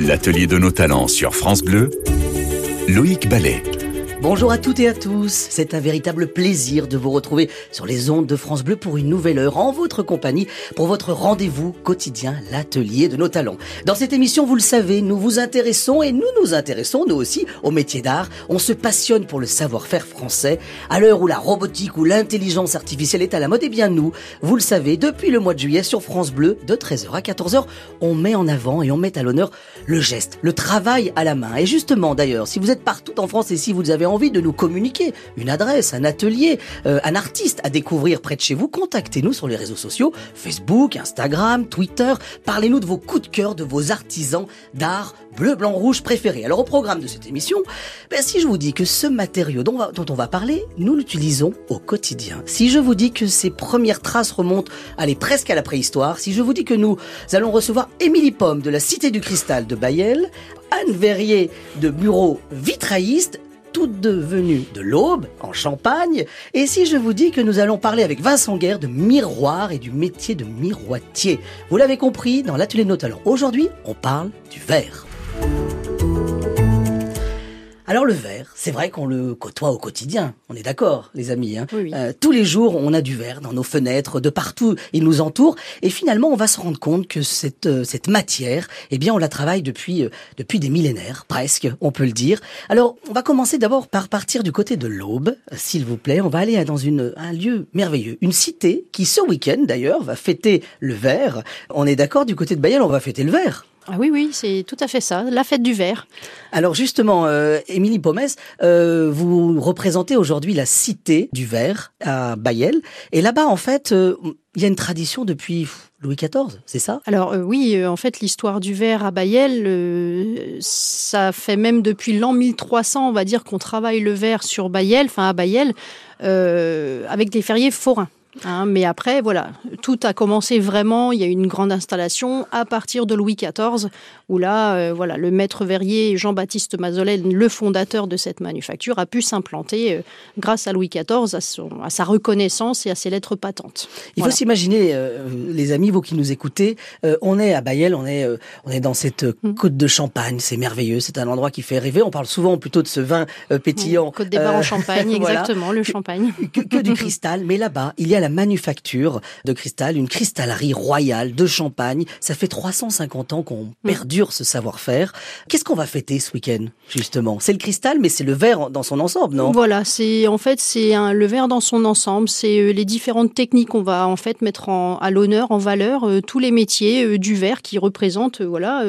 L'atelier de nos talents sur France Bleu, Loïc Ballet. Bonjour à toutes et à tous, c'est un véritable plaisir de vous retrouver sur les ondes de France Bleu pour une nouvelle heure en votre compagnie pour votre rendez-vous quotidien, l'atelier de nos talents. Dans cette émission, vous le savez, nous vous intéressons et nous nous intéressons nous aussi au métier d'art. On se passionne pour le savoir-faire français. À l'heure où la robotique ou l'intelligence artificielle est à la mode, eh bien nous, vous le savez, depuis le mois de juillet sur France Bleu, de 13h à 14h, on met en avant et on met à l'honneur le geste, le travail à la main. Et justement d'ailleurs, si vous êtes partout en France et si vous avez envie de nous communiquer une adresse, un atelier, euh, un artiste à découvrir près de chez vous, contactez-nous sur les réseaux sociaux, Facebook, Instagram, Twitter. Parlez-nous de vos coups de cœur, de vos artisans d'art bleu, blanc, rouge préférés. Alors au programme de cette émission, ben, si je vous dis que ce matériau dont, on va parler, nous l'utilisons au quotidien. Si je vous dis que ces premières traces remontent, allez, presque à la préhistoire, si je vous dis que nous allons recevoir Émilie Pomme de la Cité du Cristal de Bayel, Anne Verrier de Bureau Vitrailliste, toute devenue de l'Aube, en Champagne. Et si je vous dis que nous allons parler avec Vincent Guerre de miroir et du métier de miroitier Vous l'avez compris, dans l'atelier de nos talents, aujourd'hui, on parle du verre. Alors le verre, c'est vrai qu'on le côtoie au quotidien, on est d'accord les amis. Hein euh, tous les jours, on a du verre dans nos fenêtres, de partout, il nous entoure. Et finalement, on va se rendre compte que cette, euh, cette matière, eh bien, on la travaille depuis, euh, depuis des millénaires, presque, on peut le dire. Alors, on va commencer d'abord par partir du côté de l'Aube, s'il vous plaît. On va aller dans une, un lieu merveilleux, une cité qui, ce week-end d'ailleurs, va fêter le verre. On est d'accord, du côté de Bayel, on va fêter le verre. Ah oui, oui, c'est tout à fait ça, la fête du verre. Alors justement, euh, Émilie Pomès, euh, vous représentez aujourd'hui la cité du verre à Bayel. Et là-bas, en fait, euh, il y a une tradition depuis Louis XIV, c'est ça? Alors oui, en fait, l'histoire du verre à Bayel, ça fait même depuis l'an 1300, on va dire, qu'on travaille le verre sur Bayel, enfin à Bayel, avec des ferriers forains. Hein, mais après, voilà, tout a commencé vraiment. Il y a eu une grande installation à partir de Louis XIV, où là, euh, voilà, le maître verrier Jean-Baptiste Mazolet, le fondateur de cette manufacture, a pu s'implanter euh, grâce à Louis XIV, à, sa reconnaissance et à ses lettres patentes. Il faut s'imaginer, euh, les amis, vous qui nous écoutez, on est à Bayel, on est, on est dans cette mm. côte de Champagne, c'est merveilleux, c'est un endroit qui fait rêver. On parle souvent plutôt de ce vin pétillant. côte des Bars en Champagne, exactement, le champagne. Que, que du cristal, mais là-bas, il y a la manufacture de cristal, une cristallerie royale de Champagne. Ça fait 350 ans qu'on mm. perdure ce savoir-faire. Qu'est-ce qu'on va fêter ce week-end, justement? C'est le cristal, mais c'est le verre dans son ensemble, non? Voilà, c'est en fait c'est le verre dans son ensemble. C'est euh, les différentes techniques qu'on va en fait mettre à l'honneur, en valeur, euh, tous les métiers euh, du verre qui représentent, voilà,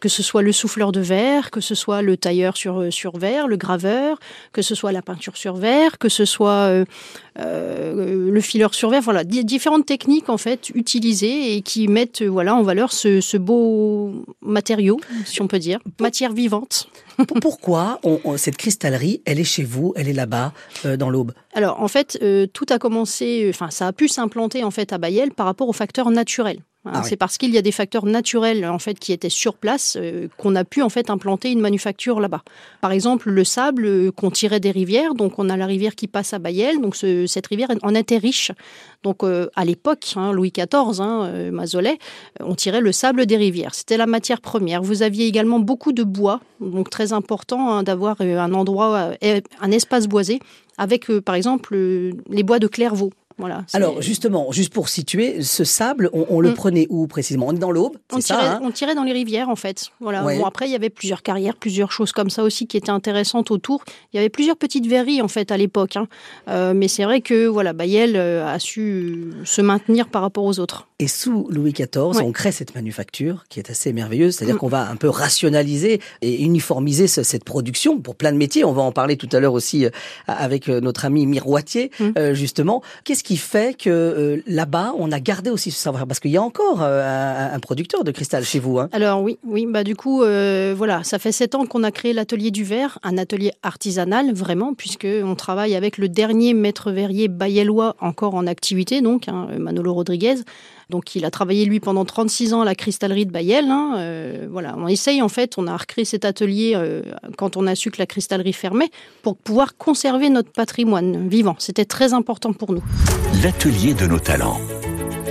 que ce soit le souffleur de verre, que ce soit le tailleur sur sur verre, le graveur, que ce soit la peinture sur verre, que ce soit le fileur sur verre, voilà, différentes techniques en fait utilisées et qui mettent voilà en valeur ce, beau matériau, si on peut dire, matière vivante. Pourquoi cette cristallerie, elle est chez vous, elle est là-bas euh, dans l'Aube? Alors en fait, euh, tout a commencé, enfin ça a pu s'implanter en fait à Bayel par rapport aux facteurs naturels. Hein, ah c'est parce qu'il y a des facteurs naturels en fait qui étaient sur place euh, qu'on a pu en fait implanter une manufacture là-bas. Par exemple, le sable euh, qu'on tirait des rivières, donc on a la rivière qui passe à Bayel, donc cette rivière en était riche. Donc euh, à l'époque, hein, Louis XIV, hein, Mazolet, on tirait le sable des rivières. C'était la matière première. Vous aviez également beaucoup de bois, donc très important hein, d'avoir un endroit, un espace boisé avec par exemple les bois de Clairvaux. Alors justement, juste pour situer, ce sable, on, le mm. prenait où précisément? On est dans l'Aube on, tirait, hein? on tirait dans les rivières en fait. Voilà. Bon, après, il y avait plusieurs carrières, plusieurs choses comme ça aussi qui étaient intéressantes autour. Il y avait plusieurs petites verreries en fait à l'époque. Hein. Euh, mais c'est vrai que voilà, Bayel euh, a su se maintenir par rapport aux autres. Et sous Louis XIV, on crée cette manufacture qui est assez merveilleuse, c'est-à-dire mm. qu'on va un peu rationaliser et uniformiser cette production pour plein de métiers. On va en parler tout à l'heure aussi euh, avec notre ami miroitier, mm. justement. Qu'est-ce qui fait que euh, là-bas, on a gardé aussi ce savoir Parce qu'il y a encore euh, un, producteur de cristal chez vous. Hein. Alors oui, oui, bah du coup, euh, voilà, ça fait sept ans qu'on a créé l'atelier du verre, un atelier artisanal vraiment, puisque on travaille avec le dernier maître verrier bayellois encore en activité, donc hein, Manolo Rodriguez. Donc il a travaillé lui pendant 36 ans à la cristallerie de Bayel. Hein, voilà, on essaye en fait, on a recréé cet atelier quand on a su que la cristallerie fermait pour pouvoir conserver notre patrimoine vivant. C'était très important pour nous l'atelier de nos talents.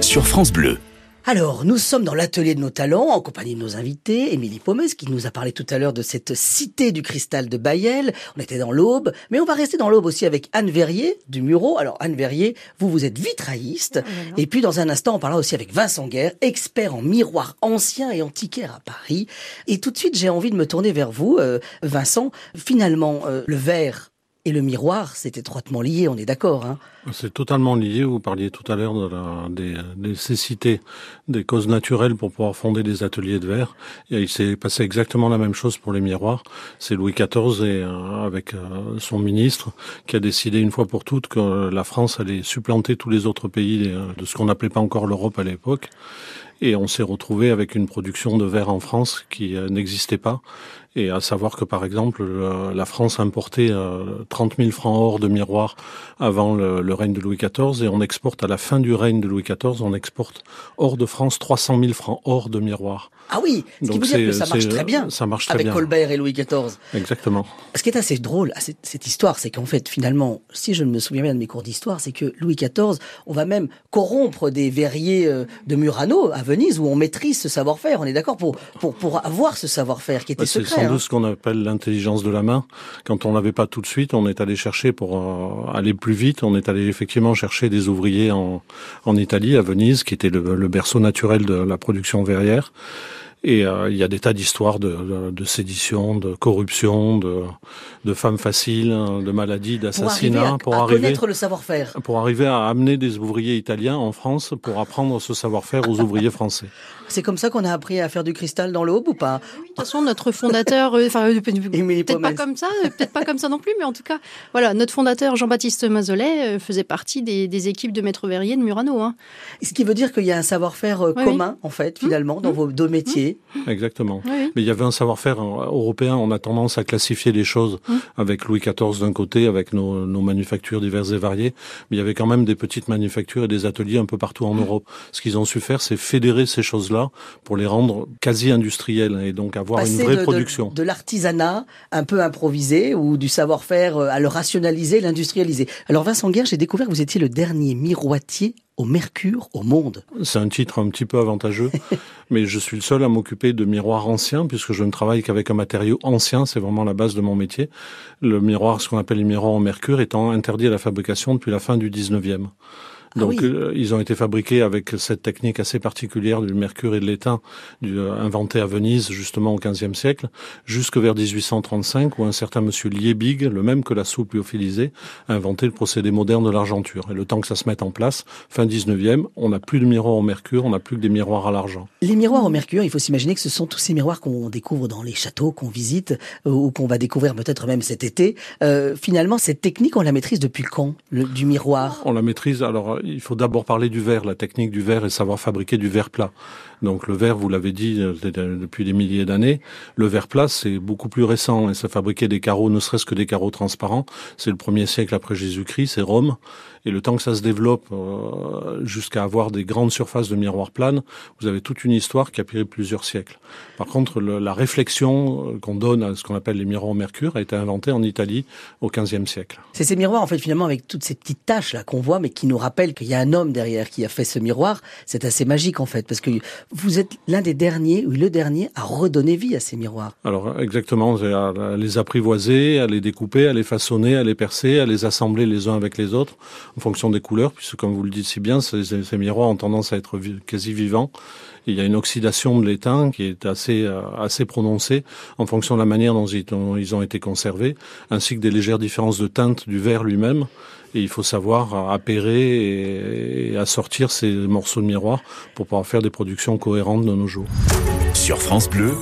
Sur France Bleu. Alors, nous sommes dans l'atelier de nos talents, en compagnie de nos invités, Émilie Pomès, qui nous a parlé tout à l'heure de cette cité du cristal de Bayel. On était dans l'Aube, mais on va rester dans l'Aube aussi avec Anne Verrier, du Muro. Alors, Anne Verrier, vous, vous êtes vitrailliste. et puis, dans un instant, on parlera aussi avec Vincent Guerre, expert en miroir ancien et antiquaire à Paris. Et tout de suite, j'ai envie de me tourner vers vous, euh, Vincent. Finalement, euh, le verre et le miroir, c'est étroitement lié, on est d'accord. Hein c'est totalement lié. Vous parliez tout à l'heure de la, des nécessités, des causes naturelles pour pouvoir fonder des ateliers de verre. Et il s'est passé exactement la même chose pour les miroirs. C'est Louis XIV et euh, avec euh, son ministre qui a décidé une fois pour toutes que la France allait supplanter tous les autres pays euh, de ce qu'on n'appelait pas encore l'Europe à l'époque. Et on s'est retrouvé avec une production de verre en France qui n'existait pas et à savoir que par exemple, la France importait 30 000 francs or de miroirs avant le, règne de Louis XIV et on exporte à la fin du règne de Louis XIV, on exporte hors de France 300 000 francs or de miroirs. Ah oui, ce qui veut dire que ça marche très bien. Ça marche très avec Colbert et Louis XIV. Exactement. Ce qui est assez drôle à cette, cette histoire, c'est qu'en fait, finalement, si je me souviens bien de mes cours d'histoire, c'est que Louis XIV, on va même corrompre des verriers euh, de Murano à Venise où on maîtrise ce savoir-faire. On est d'accord pour, pour pour avoir ce savoir-faire qui était secret. Sans doute hein. ce qu'on appelle l'intelligence de la main. Quand on l'avait pas tout de suite, on est allé chercher pour euh, aller plus vite. On est allé effectivement chercher des ouvriers en en Italie, à Venise, qui était le, le berceau naturel de la production verrière. Et euh, il y a des tas d'histoires de, de, de, sédition, de corruption, de, de femmes faciles, de maladies, d'assassinats, pour, arriver, à, connaître le savoir-faire. Pour arriver à amener des ouvriers italiens en France pour apprendre ce savoir-faire aux ouvriers français. C'est comme ça qu'on a appris à faire du cristal dans l'aube ou pas? De toute façon, notre fondateur, euh, enfin, euh, peut-être pas comme ça, peut-être pas comme ça non plus, mais en tout cas, voilà, notre fondateur Jean-Baptiste Mazolet faisait partie des, des, équipes de maître verrier de Murano. Hein. Ce qui veut dire qu'il y a un savoir-faire commun, en fait, finalement, dans mmh. vos deux métiers. Exactement. Mais il y avait un savoir-faire européen. On a tendance à classifier les choses hum. avec Louis XIV d'un côté, avec nos, nos, manufactures diverses et variées. Mais il y avait quand même des petites manufactures et des ateliers un peu partout en hum. Europe. Ce qu'ils ont su faire, c'est fédérer ces choses-là pour les rendre quasi industrielles et donc avoir une vraie production. De, de l'artisanat un peu improvisé ou du savoir-faire euh, à le rationaliser, l'industrialiser. Alors Vincent Guerre, j'ai découvert que vous étiez le dernier miroitier au mercure au monde. C'est un titre un petit peu avantageux, mais je suis le seul à m'occuper de miroirs anciens puisque je ne travaille qu'avec un matériau ancien, c'est vraiment la base de mon métier. Le miroir, ce qu'on appelle les miroirs au mercure, étant interdit à la fabrication depuis la fin du 19e. Ah Donc euh, ils ont été fabriqués avec cette technique assez particulière du mercure et de l'étain euh, inventé à Venise justement au XVe siècle, jusque vers 1835 où un certain monsieur Liebig, le même que la soupe lyophilisée, a inventé le procédé moderne de l'argenture. Et le temps que ça se mette en place, fin 19e, on n'a plus de miroirs au mercure, on n'a plus que des miroirs à l'argent. Les miroirs au mercure, il faut s'imaginer que ce sont tous ces miroirs qu'on découvre dans les châteaux, qu'on visite euh, ou qu'on va découvrir peut-être même cet été. Euh, finalement, cette technique, on la maîtrise depuis quand le, Du miroir? On la maîtrise alors il faut d'abord parler du verre, la technique du verre et savoir fabriquer du verre plat. Donc le verre, vous l'avez dit euh, depuis des milliers d'années, le verre plat c'est beaucoup plus récent et ça fabriquait des carreaux, ne serait-ce que des carreaux transparents. C'est le premier siècle après Jésus-Christ, c'est Rome. Et le temps que ça se développe euh, jusqu'à avoir des grandes surfaces de miroirs planes, vous avez toute une histoire qui a pris plusieurs siècles. Par contre, la réflexion euh, qu'on donne à ce qu'on appelle les miroirs au mercure a été inventée en Italie au XVe siècle. C'est ces miroirs, en fait, finalement, avec toutes ces petites taches là qu'on voit, mais qui nous rappellent qu'il y a un homme derrière qui a fait ce miroir. C'est assez magique, en fait, parce que vous êtes l'un des derniers, ou le dernier, à redonner vie à ces miroirs. Alors, exactement, à les apprivoiser, à les découper, à les façonner, à les percer, à les assembler les uns avec les autres en fonction des couleurs, puisque comme vous le dites si bien, ces, miroirs ont tendance à être quasi vivants. il y a une oxydation de l'étain qui est assez euh, assez prononcée en fonction de la manière dont ils ont, ils ont été conservés, ainsi que des légères différences de teinte du verre lui-même. Et il faut savoir appairer et, assortir ces morceaux de miroir pour pouvoir faire des productions cohérentes de nos jours. Sur France Bleu,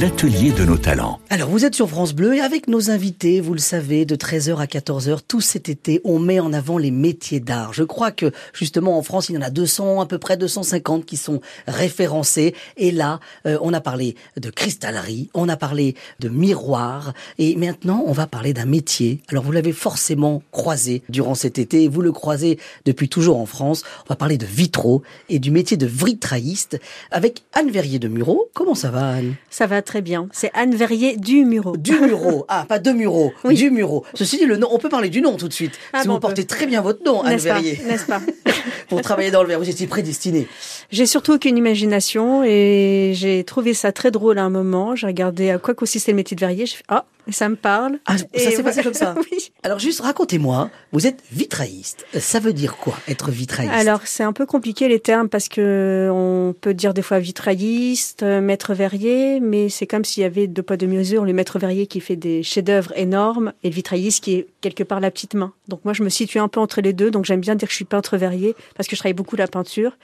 l'atelier de nos talents. Alors vous êtes sur France Bleu et avec nos invités, vous le savez, de 13h à 14h, tout cet été, on met en avant les métiers d'art. Je crois que justement en France, il y en a 200, à peu près 250 qui sont référencés. Et là, euh, on a parlé de cristallerie, on a parlé de miroir et maintenant on va parler d'un métier. Alors vous l'avez forcément croisé durant cet été et vous le croisez depuis toujours en France. On va parler de vitraux et du métier de vitrailliste avec Anne Verrier de Muro. Comment ça va Anne? Ça va va très bien. C'est Anne Verrier du Muro. Du Muro. Ah, pas de Muro. Oui. Du Muro. Ceci dit, le nom, on peut parler du nom tout de suite. Ah si vous portez très bien votre nom, Anne Verrier. N'est-ce pas Pour travailler dans le verre, vous étiez prédestiné. J'ai surtout aucune imagination et j'ai trouvé ça très drôle à un moment. J'ai regardé à quoi consistait le métier de verrier. J'ai fait, ah, ça me parle. Ah, ça s'est passé comme ça Oui. Alors juste racontez-moi, vous êtes vitrailliste. Ça veut dire quoi, être vitrailliste? Alors c'est un peu compliqué les termes parce que on peut dire des fois vitrailliste, euh, maître verrier, mais c'est comme s'il y avait deux poids deux mesures, le maître verrier qui fait des chefs-d'œuvre énormes et le vitrailliste qui est quelque part la petite main. Donc moi je me situe un peu entre les deux, donc j'aime bien dire que je suis peintre verrier parce que je travaille beaucoup la peinture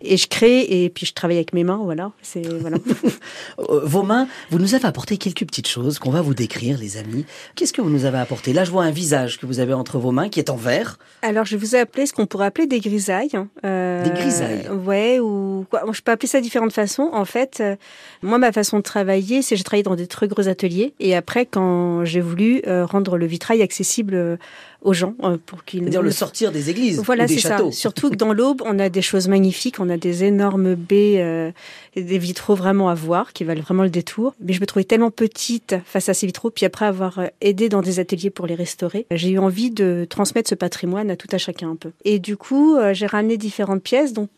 et je crée et puis je travaille avec mes mains, voilà. C'est voilà. Euh, vos mains, vous nous avez apporté quelques petites choses qu'on va vous décrire, les amis. Qu'est-ce que vous nous avez apporté? Là, je vois un visage que vous avez entre vos mains qui est en vert. Alors je vous ai appelé ce qu'on pourrait appeler des grisailles. Euh, des grisailles. Ouais, ou quoi Je peux appeler ça de différentes façons. En fait, euh, moi, ma façon de travailler, c'est j'ai travaillé dans des très gros ateliers et après, quand j'ai voulu rendre le vitrail accessible aux gens euh, pour qu'ils dire le sortir des églises voilà ou des châteaux. Ça. Surtout que dans l'aube, on a des choses magnifiques, on a des énormes baies, euh, et des vitraux vraiment à voir qui valent vraiment le détour. Mais je me trouvais tellement petite face à ces vitraux, puis après avoir euh, aidé dans des ateliers pour les restaurer, j'ai eu envie de transmettre ce patrimoine à tout à chacun un peu. Et du coup, j'ai ramené différentes pièces. Donc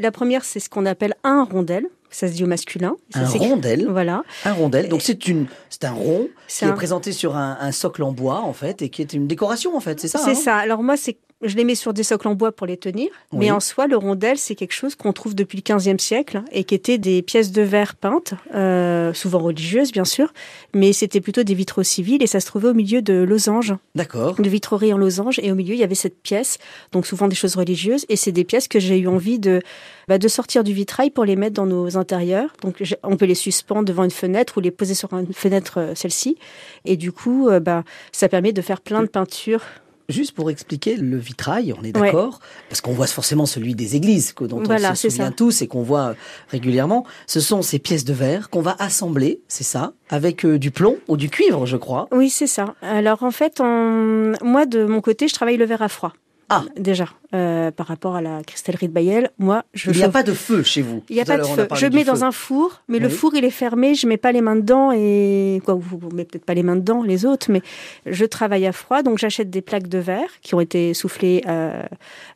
la première, c'est ce qu'on appelle un rondel ça se dit au masculin. un rondel. Voilà. Un rondel. Donc c'est une, c'est un rond qui est présenté sur un, socle en bois en fait et qui est une décoration en fait. C'est ça. C'est hein? ça. Alors moi c'est je les mets sur des socles en bois pour les tenir. Mais en soi, le rondel, c'est quelque chose qu'on trouve depuis le XVe siècle et qui était des pièces de verre peintes, euh, souvent religieuses, bien sûr, mais c'était plutôt des vitraux civils et ça se trouvait au milieu de losanges. D'accord. De vitreries en losange et au milieu, il y avait cette pièce, donc souvent des choses religieuses. Et c'est des pièces que j'ai eu envie de, bah, de sortir du vitrail pour les mettre dans nos intérieurs. Donc on peut les suspendre devant une fenêtre ou les poser sur une fenêtre, euh, celle-ci. Et du coup, euh, bah, ça permet de faire plein de peintures Juste pour expliquer le vitrail, on est d'accord, parce qu'on voit forcément celui des églises, dont on se souvient tous et qu'on voit régulièrement. Ce sont ces pièces de verre qu'on va assembler, c'est ça, avec euh, du plomb ou du cuivre, je crois. Oui, c'est ça. Alors en fait, moi de mon côté, je travaille le verre à froid. Ah. Déjà, euh, par rapport à la cristallerie de Bayel, moi, je. Il n'y a pas de feu chez vous. Il n'y a pas de feu. Je mets dans un four, mais le four il est fermé, je mets pas les mains dedans et quoi, vous, vous mettez peut-être pas les mains dedans, les autres, mais je travaille à froid, donc j'achète des plaques de verre qui ont été soufflées euh,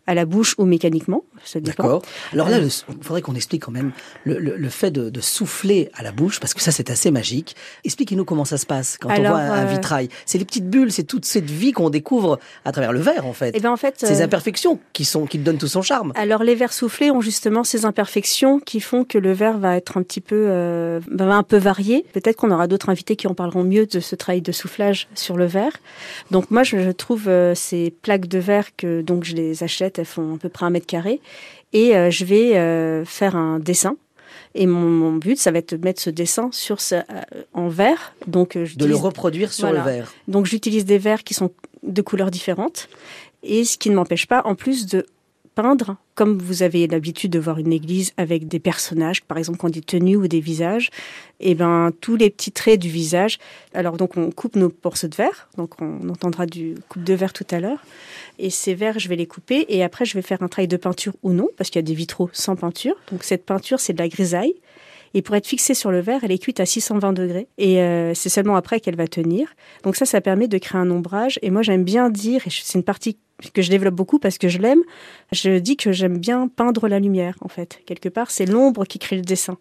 à la bouche ou mécaniquement. D'accord. Alors là, euh, il faudrait qu'on explique quand même le, le, le fait de, de, souffler à la bouche, parce que ça c'est assez magique. Expliquez-nous comment ça se passe quand on voit un, vitrail. C'est les petites bulles, c'est toute cette vie qu'on découvre à travers le verre en fait. Et eh ben en fait ces euh, imperfections qui sont qui donnent tout son charme. Alors les verres soufflés ont justement ces imperfections qui font que le verre va être un petit peu euh, un peu varié. Peut-être qu'on aura d'autres invités qui en parleront mieux de ce travail de soufflage sur le verre. Donc moi je, trouve euh, ces plaques de verre que donc je les achète, elles font à peu près un mètre carré et euh, je vais faire un dessin et mon, but, ça va être de mettre ce dessin sur ce, en verre. Donc, de le reproduire sur le verre. Donc, j'utilise des verres qui sont de couleurs différentes et ce qui ne m'empêche pas en plus de peindre, comme vous avez l'habitude de voir une église avec des personnages, par exemple quand des tenues ou des visages, et eh ben tous les petits traits du visage. Alors donc on coupe nos morceaux de verre, donc on entendra du coupe de verre tout à l'heure. Et ces verres, je vais les couper et après je vais faire un travail de peinture ou non, parce qu'il y a des vitraux sans peinture. Donc cette peinture, c'est de la grisaille. Et pour être fixée sur le verre, elle est cuite à 620 degrés. Et euh, c'est seulement après qu'elle va tenir. Donc ça, ça permet de créer un ombrage. Et moi, j'aime bien dire, et c'est une partie que je développe beaucoup parce que je l'aime, je dis que j'aime bien peindre la lumière, en fait. Quelque part, c'est l'ombre qui crée le dessin.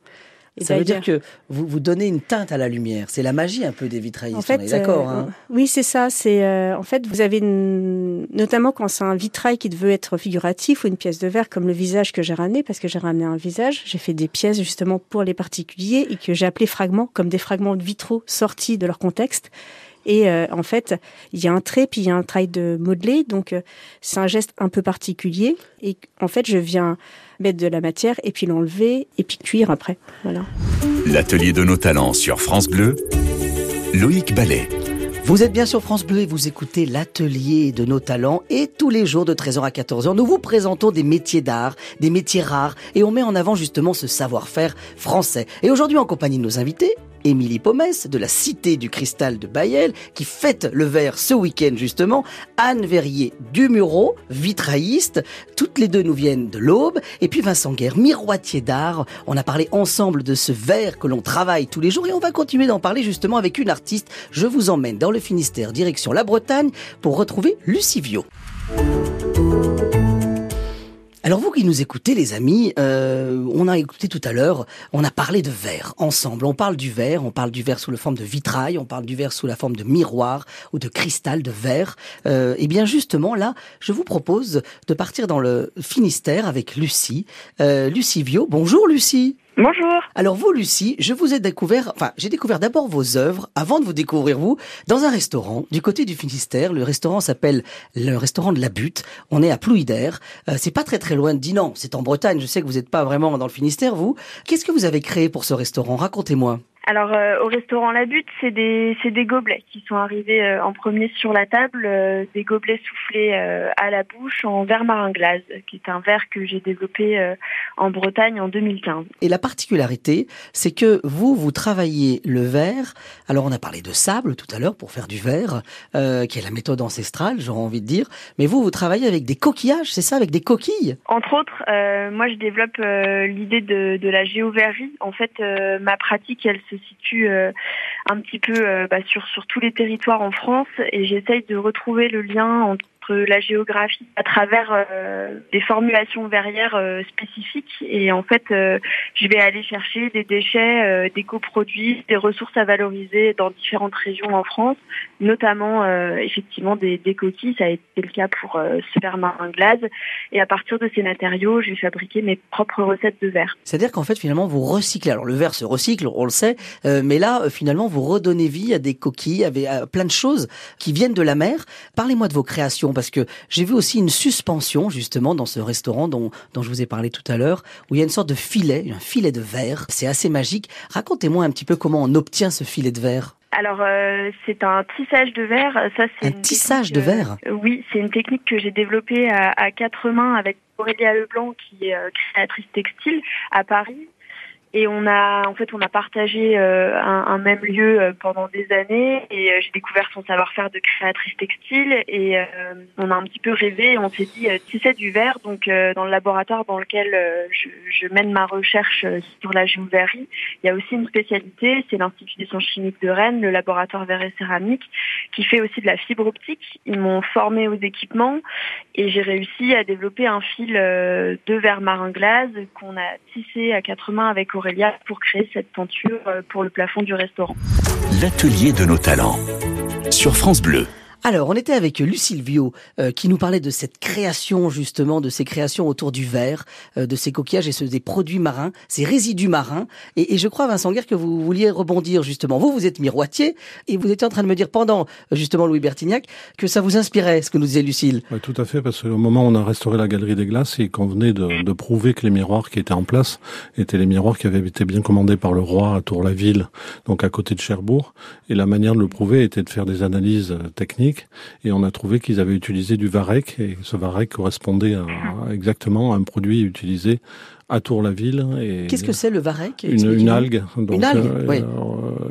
Et ça veut dire que vous, vous donnez une teinte à la lumière. C'est la magie un peu des vitraillistes, en fait, on est d'accord. Euh, hein oui, c'est ça. C'est euh, En fait, vous avez, notamment quand c'est un vitrail qui veut être figuratif ou une pièce de verre comme le visage que j'ai ramené, parce que j'ai ramené un visage, j'ai fait des pièces justement pour les particuliers et que j'ai appelé fragments, comme des fragments de vitraux sortis de leur contexte. Et euh, en fait, il y a un trait, puis il y a un travail de modeler. Donc, euh, c'est un geste un peu particulier. Et en fait, je viens mettre de la matière et puis l'enlever et puis cuire après. Voilà. L'atelier de nos talents sur France Bleu, Loïc Ballet. Vous êtes bien sur France Bleu et vous écoutez l'atelier de nos talents et tous les jours de 13h à 14h, nous vous présentons des métiers d'art, des métiers rares et on met en avant justement ce savoir-faire français. Et aujourd'hui en compagnie de nos invités, Émilie Pomès de la Cité du Cristal de Bayel, qui fête le verre ce week-end justement, Anne Verrier du Muro, vitrailliste, toutes les deux nous viennent de l'Aube, et puis Vincent Guerre, miroitier d'art. On a parlé ensemble de ce verre que l'on travaille tous les jours et on va continuer d'en parler justement avec une artiste. Je vous emmène dans le Finistère, direction la Bretagne, pour retrouver Lucivio. Alors vous qui nous écoutez les amis, euh, on a écouté tout à l'heure, on a parlé de verre ensemble. On parle du verre, on parle du verre sous la forme de vitrail, on parle du verre sous la forme de miroir ou de cristal de verre. Euh, et bien justement là, je vous propose de partir dans le Finistère avec Lucie. Euh, Lucie Vio, bonjour Lucie. Bonjour. Alors vous, Lucie, je vous ai découvert, enfin, j'ai découvert d'abord vos œuvres avant de vous découvrir vous dans un restaurant du côté du Finistère. Le restaurant s'appelle le restaurant de la Butte. On est à Plouidère. Euh, c'est pas très très loin de Dinan. C'est en Bretagne. Je sais que vous n'êtes pas vraiment dans le Finistère, vous. Qu'est-ce que vous avez créé pour ce restaurant? Racontez-moi. Alors euh, au restaurant La Butte, c'est des c'est des gobelets qui sont arrivés euh, en premier sur la table, euh, des gobelets soufflés à la bouche en verre marin glace, qui est un verre que j'ai développé en Bretagne en 2015. Et la particularité, c'est que vous vous travaillez le verre. Alors on a parlé de sable tout à l'heure pour faire du verre, qui est la méthode ancestrale, j'aurais envie de dire. Mais vous vous travaillez avec des coquillages, c'est ça, avec des coquilles? Entre autres, moi je développe l'idée de, de la géoverrie. En fait, ma pratique, elle se situe euh, un petit peu euh, bah, sur, sur tous les territoires en France. Et j'essaye de retrouver le lien entre la géographie à travers euh, des formulations verrières euh, spécifiques. Et en fait, euh, je vais aller chercher des déchets, des coproduits, des ressources à valoriser dans différentes régions en France, notamment effectivement des, coquilles. Ça a été le cas pour Marin Glace. Et à partir de ces matériaux, je vais fabriquer mes propres recettes de verre. C'est-à-dire qu'en fait, finalement, vous recyclez. Alors le verre se recycle, on le sait, mais là, finalement, vous redonnez vie à des coquilles, à, plein de choses qui viennent de la mer. Parlez-moi de vos créations parce que j'ai vu aussi une suspension justement dans ce restaurant dont, dont je vous ai parlé tout à l'heure, où il y a une sorte de filet, un filet de verre. C'est assez magique. Racontez-moi un petit peu comment on obtient ce filet de verre. Alors euh, c'est un tissage de verre. Ça c'est un tissage de verre. Euh, oui, c'est une technique que j'ai développée à, quatre mains avec Aurélia Leblanc, qui est euh, créatrice textile à Paris. Et on a, en fait, on a partagé euh, un, un, même lieu euh, pendant des années. Et euh, j'ai découvert son savoir-faire de créatrice textile. Et on a un petit peu rêvé. Et on s'est dit, si c'est du verre, donc dans le laboratoire dans lequel je, je, mène ma recherche sur la géoverrie, il y a aussi une spécialité, c'est l'Institut des sciences chimiques de Rennes, le laboratoire verre et céramique, qui fait aussi de la fibre optique. Ils m'ont formé aux équipements. Et j'ai réussi à développer un fil de verre marin glace qu'on a tissé à quatre mains avec Pour créer cette tenture euh, pour le plafond du restaurant. L'atelier de nos talents sur France Bleu. Alors, on était avec Lucille Vio euh, qui nous parlait de cette création justement, de ces créations autour du verre, euh, de ces coquillages et ce, des produits marins, ces résidus marins. Et, et, je crois, Vincent Guerre, que vous vouliez rebondir justement. Vous, vous êtes miroitier et vous étiez en train de me dire pendant justement Louis Bertignac que ça vous inspirait ce que nous disait Lucille. Oui, tout à fait, parce qu'au moment où on a restauré la galerie des glaces, il convenait de, de prouver que les miroirs qui étaient en place étaient les miroirs qui avaient été bien commandés par le roi à Tour-la-Ville, donc à côté de Cherbourg. Et la manière de le prouver était de faire des analyses euh, et on a trouvé qu'ils avaient utilisé du varech et ce varech correspondait exactement à un produit utilisé à Tour-la-Ville. Qu'est-ce que c'est le varech? une, une, algue. Donc, une algue, euh, oui.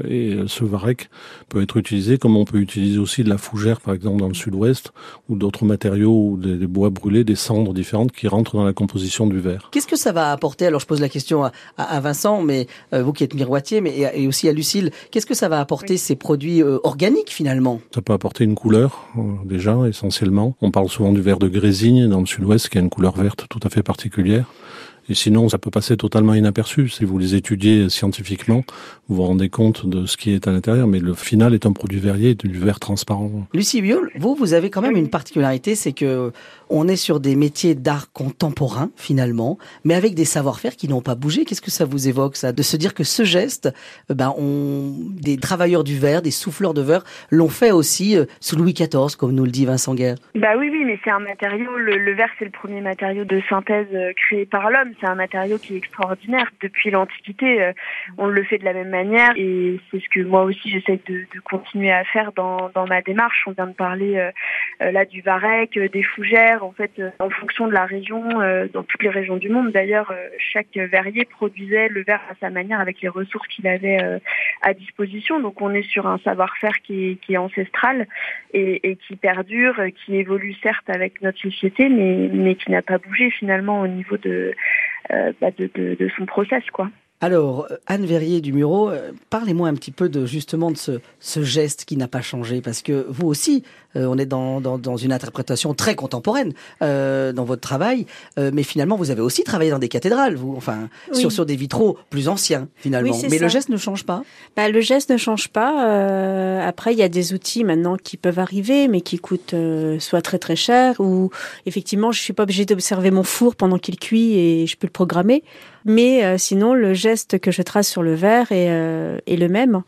et ce varech peut être utilisé comme on peut utiliser aussi de la fougère, par exemple, dans le sud-ouest, ou d'autres matériaux, ou des, bois brûlés, des cendres différentes qui rentrent dans la composition du verre. Qu'est-ce que ça va apporter? Alors, je pose la question à, à, Vincent, mais euh, vous qui êtes miroitier, mais et, aussi à Lucille, qu'est-ce que ça va apporter ces produits euh, organiques finalement? Ça peut apporter une couleur, déjà, essentiellement. On parle souvent du verre de Grésigne dans le sud-ouest, qui a une couleur verte tout à fait particulière. Et sinon, ça peut passer totalement inaperçu. Si vous les étudiez scientifiquement, vous vous rendez compte de ce qui est à l'intérieur, mais le final est un produit verrier, du verre transparent. Lucie Biol, vous, vous avez quand même une particularité, c'est que on est sur des métiers d'art contemporain, finalement, mais avec des savoir-faire qui n'ont pas bougé. Qu'est-ce que ça vous évoque, ça De se dire que ce geste, euh, ben, on, des travailleurs du verre, des souffleurs de verre, l'ont fait aussi euh, sous Louis XIV, comme nous le dit Vincent Guerre? Bah oui, oui, mais c'est un matériau, le, verre, c'est le premier matériau de synthèse euh, créé par l'homme c'est un matériau qui est extraordinaire. Depuis l'Antiquité, on le fait de la même manière et c'est ce que moi aussi j'essaie de, continuer à faire dans, dans ma démarche. On vient de parler là du varech, des fougères. En fait, en fonction de la région, dans toutes les régions du monde d'ailleurs, chaque verrier produisait le verre à sa manière avec les ressources qu'il avait à disposition. Donc on est sur un savoir-faire qui est, ancestral et, qui perdure, qui évolue certes avec notre société, mais, qui n'a pas bougé finalement au niveau de, euh, bah de, son process. quoi. Alors, Anne Verrier du Muro, euh, parlez-moi un petit peu de justement de ce, ce geste qui n'a pas changé, parce que vous aussi, euh, on est dans, dans, dans, une interprétation très contemporaine euh, dans votre travail, euh, mais finalement, vous avez aussi travaillé dans des cathédrales, vous, enfin, oui. sur, sur des vitraux plus anciens finalement. Oui, mais ça. le geste ne change pas? Bah, le geste ne change pas. après, il y a des outils maintenant qui peuvent arriver, mais qui coûtent soit très très cher, ou effectivement, je suis pas obligée d'observer mon four pendant qu'il cuit et je peux le programmer. Mais euh, sinon, le geste que je trace sur le verre est, euh, le même.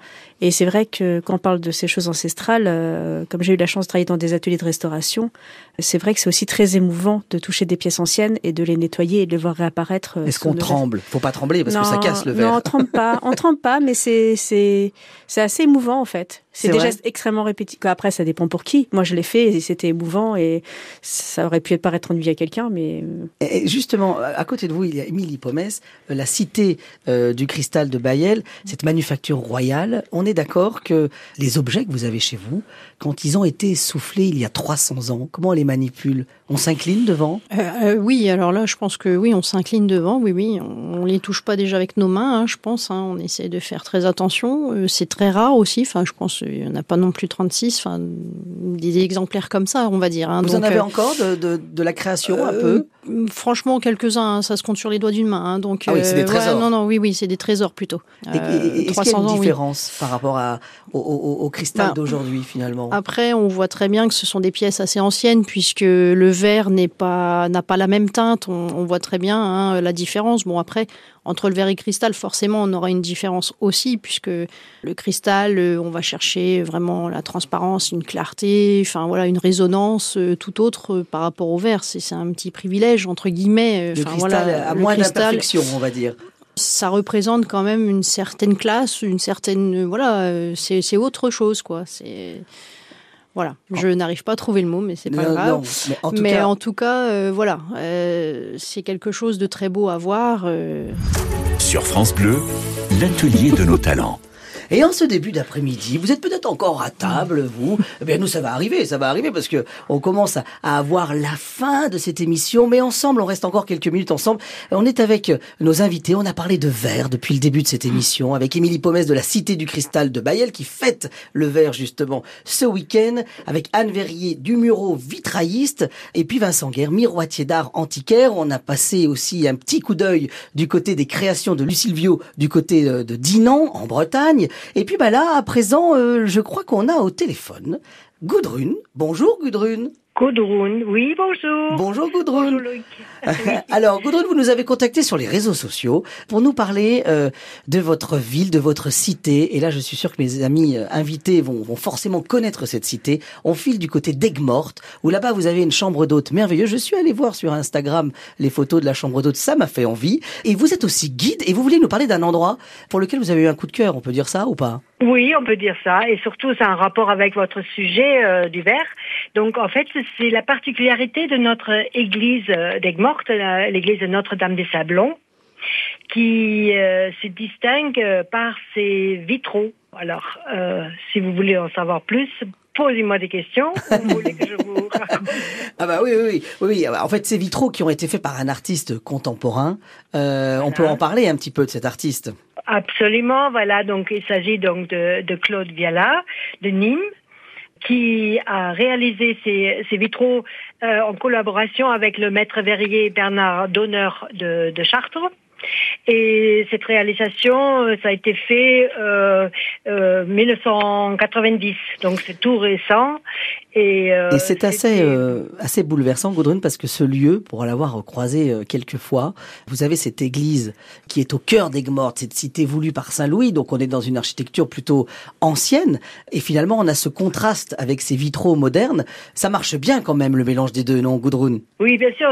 Et c'est vrai que quand on parle de ces choses ancestrales, euh, comme j'ai eu la chance de travailler dans des ateliers de restauration, c'est vrai que c'est aussi très émouvant de toucher des pièces anciennes et de les nettoyer et de les voir réapparaître. Est-ce qu'on tremble? Faut pas trembler parce non, que ça casse le verre. Non, on tremble pas. on tremble pas, mais c'est c'est c'est assez émouvant en fait. C'est des gestes extrêmement répétitifs. Après, ça dépend pour qui. Moi, je l'ai fait et c'était émouvant et ça aurait pu paraître ennuyé à quelqu'un, mais. Et justement, à côté de vous, il y a Émilie Pomès, la cité euh, du cristal de Bayel, cette manufacture royale. On est d'accord que les objets que vous avez chez vous, quand ils ont été soufflés il y a 300 ans, comment on les manipule? On s'incline devant? Euh, euh, Oui, alors là, je pense que oui, on s'incline devant. Oui, oui, on, on les touche pas déjà avec nos mains, hein, je pense. Hein, on essaie de faire très attention. Euh, c'est très rare aussi. Enfin, je pense il n'y en a pas non plus 36. Enfin, des exemplaires comme ça, on va dire. Hein, vous donc, en avez encore de, de, de, la création un peu? Franchement, quelques-uns. Hein, ça se compte sur les doigts d'une main. Hein, donc, ah oui, c'est des trésors. Ouais, non, non, oui, oui, c'est des trésors plutôt. Et, est-ce qu'il y a une ans, différence oui. par rapport à, au, au, au cristal bah, d'aujourd'hui finalement? Après, on voit très bien que ce sont des pièces assez anciennes puisque le verre n'est pas n'a pas la même teinte. On, on voit très bien hein, la différence. Bon, après, entre le verre et le cristal, forcément, on aura une différence aussi puisque le cristal, on va chercher vraiment la transparence, une clarté, enfin voilà, une résonance euh, tout autre euh, par rapport au verre. C'est un petit privilège entre guillemets. Le cristal voilà, a moins d'imperfection, on va dire ça représente quand même une certaine classe, une certaine voilà, c'est autre chose quoi. C'est voilà, je n'arrive pas à trouver le mot, mais c'est pas non, grave. Non, mais en tout mais cas, en tout cas euh, voilà, euh, c'est quelque chose de très beau à voir. Euh... Sur France Bleu, l'atelier de nos talents. Et en ce début d'après-midi, vous êtes peut-être encore à table, vous. Eh bien, nous, ça va arriver, ça va arriver parce que on commence à, avoir la fin de cette émission, mais ensemble, on reste encore quelques minutes ensemble. On est avec nos invités. On a parlé de verre depuis le début de cette émission avec Émilie Pomès de la Cité du Cristal de Bayel qui fête le verre justement ce week-end avec Anne Verrier du Muro vitrailliste et puis Vincent Guerre, miroitier d'art antiquaire. On a passé aussi un petit coup d'œil du côté des créations de Lucilvio du côté de Dinan en Bretagne. Et puis bah là, à présent, euh, je crois qu'on a au téléphone Gudrun. Bonjour Gudrun. Gudrun, oui, bonjour. Bonjour Gudrun. Bonjour, Alors Gudrun, vous nous avez contacté sur les réseaux sociaux pour nous parler euh, de votre ville, de votre cité. Et là, je suis sûr que mes amis euh, invités vont, vont, forcément connaître cette cité. On file du côté d'Aigues-Mortes, où là-bas vous avez une chambre d'hôte merveilleuse. Je suis allé voir sur Instagram les photos de la chambre d'hôte, ça m'a fait envie. Et vous êtes aussi guide et vous voulez nous parler d'un endroit pour lequel vous avez eu un coup de cœur, on peut dire ça ou pas? Oui, on peut dire ça. Et surtout, c'est un rapport avec votre sujet euh, du verre. Donc, en fait, c'est la particularité de notre église d'Aigues-Mortes, l'église de Notre-Dame des Sablons, qui euh, se distingue par ses vitraux. Alors, euh, si vous voulez en savoir plus, posez-moi des questions. Vous voulez que je vous raconte Ah bah oui, oui, oui, oui. En fait, ces vitraux qui ont été faits par un artiste contemporain, euh, voilà. on peut en parler un petit peu de cet artiste. Absolument, voilà. Donc, il s'agit donc de, de Claude Viala de Nîmes qui a réalisé ces, vitraux euh, en collaboration avec le maître verrier Bernard Donneur de, de Chartres. Et cette réalisation, ça a été fait euh, euh, 1990, donc c'est tout récent. Et, euh, c'est assez euh, assez bouleversant, Gaudrun, parce que ce lieu, pour l'avoir croisé euh, quelques fois, vous avez cette église qui est au cœur d'Aigues-Mortes, cette cité voulue par Saint Louis, donc on est dans une architecture plutôt ancienne, et finalement on a ce contraste avec ces vitraux modernes. Ça marche bien quand même le mélange des deux, non, Gudrun? Oui, bien sûr.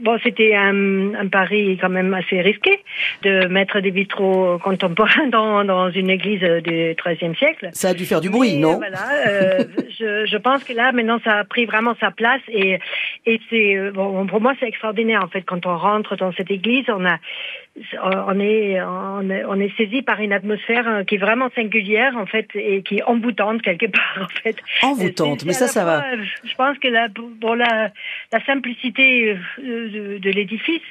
bon, c'était un, un, pari quand même assez risqué de mettre des vitraux contemporains dans, dans une église du XIIIe siècle. Ça a dû faire du bruit, non? Voilà. je, je pense que là, maintenant, ça a pris vraiment sa place et, et c'est, euh, bon, pour moi, c'est extraordinaire, en fait, quand on rentre dans cette église, on a, on est, on est, saisi par une atmosphère euh, qui est vraiment singulière, en fait, et qui est envoûtante quelque part, en fait. Envoûtante, mais ça, ça va. Je pense que la, pour la, la simplicité euh, de l'édifice,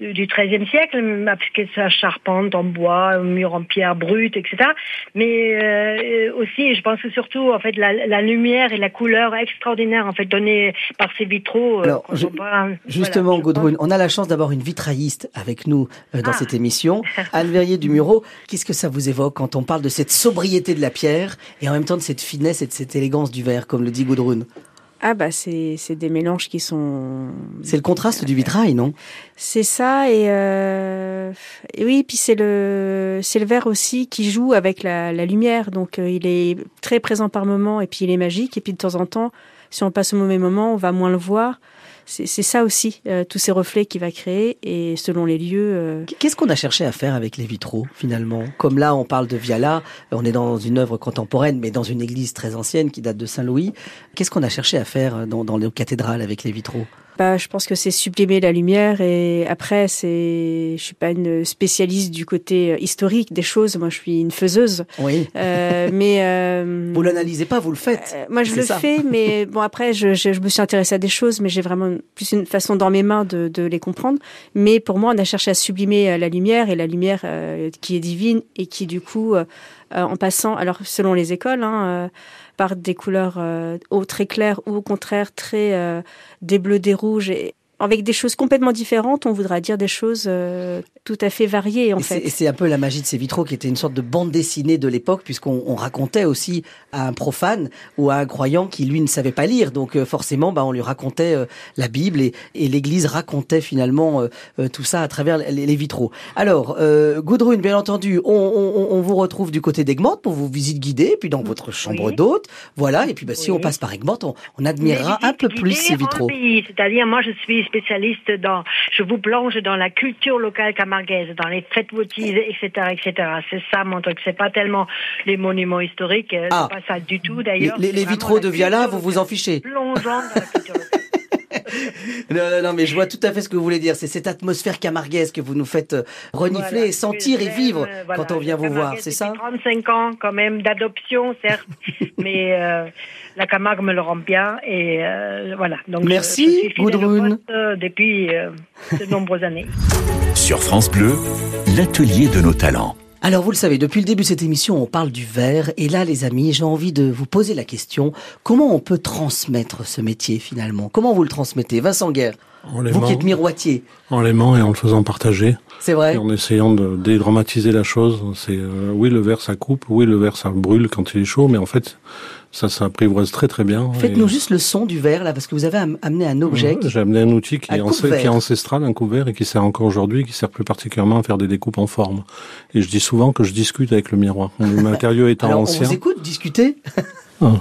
du XIIIe siècle, avec sa charpente en bois, un mur en pierre brute, etc. Mais euh, aussi, je pense que surtout, en fait, la, la, lumière et la couleur extraordinaire, en fait, donnée par ces vitraux. Euh, Alors, justement, voilà, on a la chance d'avoir une vitrailliste avec nous euh, dans ah. cette émission, Anne Verrier du Muro. Qu'est-ce que ça vous évoque quand on parle de cette sobriété de la pierre et en même temps de cette finesse et de cette élégance du verre, comme le dit Gudrun ah bah c'est des mélanges qui sont. C'est le contraste du vitrail, non? C'est ça et, euh, et, oui puis c'est le c'est le verre aussi qui joue avec la, la lumière. Donc euh, il est très présent par moment et puis il est magique. Et puis de temps en temps si on passe au mauvais moment on va moins le voir c'est ça aussi, euh, tous ces reflets qu'il va créer et selon les lieux. Euh, Qu'est-ce qu'on a cherché à faire avec les vitraux finalement? Comme là, on parle de Viala, on est dans une œuvre contemporaine, mais dans une église très ancienne qui date de Saint-Louis. Qu'est-ce qu'on a cherché à faire dans, dans les cathédrales avec les vitraux? Je pense que c'est sublimer la lumière et après c'est, je suis pas une spécialiste du côté euh, historique des choses. Moi, je suis une faiseuse. Oui. Euh, mais euh, vous l'analysez pas, vous le faites. Euh, moi, je le fais, mais bon après, je, je, je, me suis intéressée à des choses, mais j'ai vraiment plus une façon dans mes mains de, de, les comprendre. Mais pour moi, on a cherché à sublimer la lumière et la lumière qui est divine et qui du coup, en passant, alors selon les écoles. Hein, par des couleurs euh, très claires ou au contraire très euh, des bleus, des rouges et avec des choses complètement différentes, on voudra dire des choses euh, tout à fait variées en et fait. C'est un peu la magie de ces vitraux qui était une sorte de bande dessinée de l'époque, puisqu'on racontait aussi à un profane ou à un croyant qui lui ne savait pas lire, donc euh, forcément, bah, on lui racontait euh, la Bible et, et l'Église racontait finalement tout ça à travers les, les vitraux. Alors, Gudrun, bien entendu, on, on, on vous retrouve du côté d'Egmont pour vos visites guidées, puis dans votre chambre d'hôte, voilà. Et puis, bah, si on passe par Egmont, on, on admirera un peu plus ces vitraux. C'est-à-dire, moi, je suis spécialiste dans, je vous plonge dans la culture locale camarguaise, dans les fêtes votives, etc., etc. C'est ça mon truc. C'est pas tellement les monuments historiques, euh, ah. c'est pas ça du tout d'ailleurs. Les, les vitraux de Viala, vous vous en fichez. Plongeant dans la culture locale. non, non, non, mais je vois tout à fait ce que vous voulez dire. C'est cette atmosphère camarguaise que vous nous faites euh, renifler et sentir et vivre quand on vient vous voir, c'est ça? 35 ans quand même d'adoption, certes, mais euh, la Camargue me le rend bien et euh, voilà. Donc Merci, Gudrun. depuis de nombreuses années. Sur France Bleu, l'atelier de nos talents. Alors vous le savez, depuis le début de cette émission, on parle du verre. Et là, les amis, j'ai envie de vous poser la question, comment on peut transmettre ce métier finalement? Comment vous le transmettez? Vincent Guerre, vous qui êtes miroitier. En l'aimant et en le faisant partager. C'est vrai. Et en essayant de dédramatiser la chose. C'est euh, Oui, le verre, ça coupe. Oui, le verre, ça brûle quand il est chaud. Mais en fait, ça s'apprivoise très très bien. Faites-nous juste le son du verre là, parce que vous avez amené un objet. J'ai amené un outil qui, est, qui est, ancestral, un couvert, et qui sert encore aujourd'hui, qui sert plus particulièrement à faire des découpes en forme. Et je dis souvent que je discute avec le miroir. Le matériau étant Alors, ancien. On vous écoute discuter. Ah.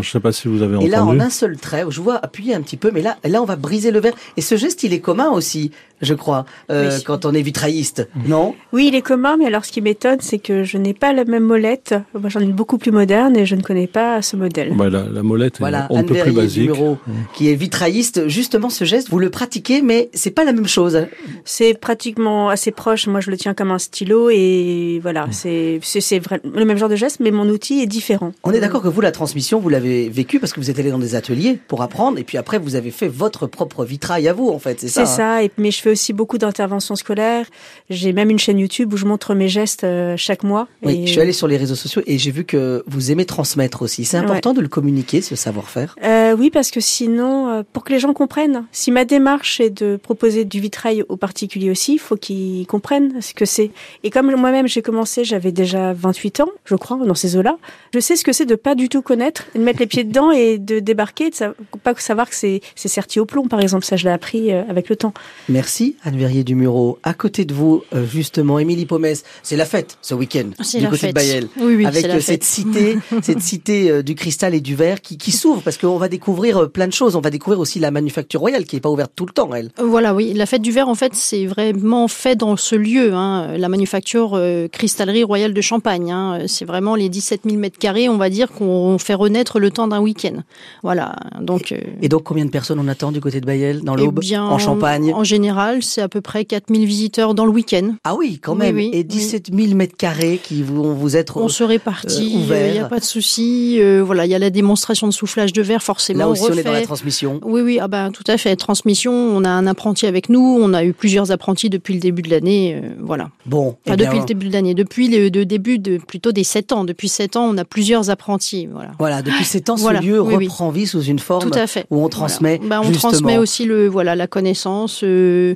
Je sais pas si vous avez entendu. Et là, en un seul trait, je vois appuyer un petit peu, mais là, là, on va briser le verre. Et ce geste, il est commun aussi je crois, euh, quand on est vitrailliste, non? Oui, il est commun, mais alors ce qui m'étonne, c'est que je n'ai pas la même molette. Moi, j'en ai une beaucoup plus moderne et je ne connais pas ce modèle. Bah, la, la, molette voilà, est un peu plus basique. Mmh. qui est vitrailliste, justement, ce geste, vous le pratiquez, mais c'est pas la même chose. C'est pratiquement assez proche. Moi, je le tiens comme un stylo et voilà, mmh. c'est c'est le même genre de geste, mais mon outil est différent. On est d'accord que vous, la transmission, vous l'avez vécu parce que vous êtes allé dans des ateliers pour apprendre et puis après vous avez fait votre propre vitrail à vous en fait, c'est ça C'est ça, et, mais je fais aussi beaucoup d'interventions scolaires. J'ai même une chaîne YouTube où je montre mes gestes euh, chaque mois. Oui, et... je suis allé sur les réseaux sociaux et j'ai vu que vous aimez transmettre aussi. C'est important de le communiquer, ce savoir-faire euh, Oui, parce que sinon, euh, pour que les gens comprennent, si ma démarche est de proposer du vitrail aux particuliers aussi, il faut qu'ils comprennent ce que c'est. Et comme moi-même j'ai commencé, j'avais déjà 28 ans, je crois, dans ces eaux-là, je sais ce que c'est de pas du tout connaître, de mettre les pieds dedans et de débarquer, de pas savoir que c'est serti au plomb, par exemple. Ça, je l'ai appris avec le temps. Merci, Anne Verrier du Muro. À côté de vous, euh, justement, Émilie Pomès, c'est la fête ce week-end du côté fête. de Bayel. Oui, oui, avec la cette fête. cité, cette cité euh, du cristal et du verre qui, qui s'ouvre parce qu'on va découvrir euh, plein de choses. On va découvrir aussi la manufacture royale qui n'est pas ouverte tout le temps, elle. Voilà, oui. La fête du verre, en fait, c'est vraiment fait dans ce lieu, hein, la manufacture euh, cristallerie royale de Champagne. Hein. C'est vraiment les 17 000 mètres carrés, on va dire, qu'on fait renaître le temps d'un week-end. Voilà. Donc. Et, et, donc, combien de personnes on attend du côté de Bayel, dans l'Aube, eh en Champagne? En général, c'est à peu près 4 000 visiteurs dans le week-end. Ah oui, quand même. Oui, oui, et 17 000 mètres carrés qui vont vous être On se répartit, il euh, n'y a pas de souci. Euh, voilà, il y a la démonstration de soufflage de verre, forcément. Là aussi, on, on est dans la transmission. Oui, oui, ah ben, tout à fait. Transmission, on a un apprenti avec nous, on a eu plusieurs apprentis depuis le début de l'année. Euh, voilà. Bon. Enfin, eh depuis le début de l'année, depuis le, début de plutôt des 7 ans. Depuis 7 ans, on a plusieurs apprentis. Voilà. Voilà, depuis 7 ans, ce Voilà, lieu oui, reprend vie sous une forme Tout à fait. où on transmet. Voilà. Bah, on justement. transmet aussi le, voilà, la connaissance. Euh,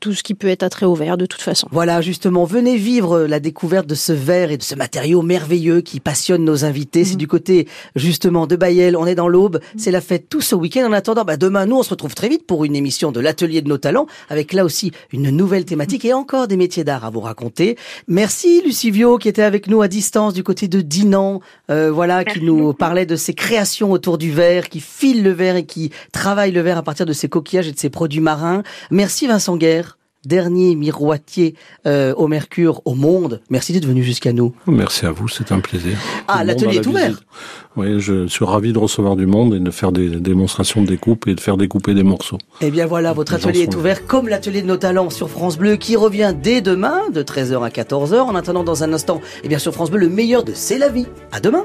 tout ce qui peut être attrait au verre de toute façon. Voilà, justement, venez vivre la découverte de ce verre et de ce matériau merveilleux qui passionne nos invités. Mmh. C'est du côté, justement, de Bayel. On est dans l'aube. Mmh. C'est la fête tout ce week-end. En attendant, bah, demain, nous, on se retrouve très vite pour une émission de l'Atelier de nos talents avec là aussi une nouvelle thématique et encore des métiers d'art à vous raconter. Merci, Lucivio, qui était avec nous à distance du côté de Dinan. Euh, voilà, Merci qui nous beaucoup. parlait de ses créations autour du verre, qui file le verre et qui travaille le verre à partir de ses coquillages et de ses produits marins. Merci, Vincent Guerre dernier miroitier euh, au Mercure au monde. Merci d'être venu jusqu'à nous. Merci à vous, c'est un plaisir. Ah, l'atelier est ouvert. Oui, je suis ravi de recevoir du monde et de faire des démonstrations de découpe et de faire découper des morceaux. Eh bien voilà, votre Les atelier est ouvert comme l'atelier de nos talents sur France Bleu qui revient dès demain de 13h à 14h. En attendant dans un instant, eh bien sur France Bleu, le meilleur de C'est la vie. À demain.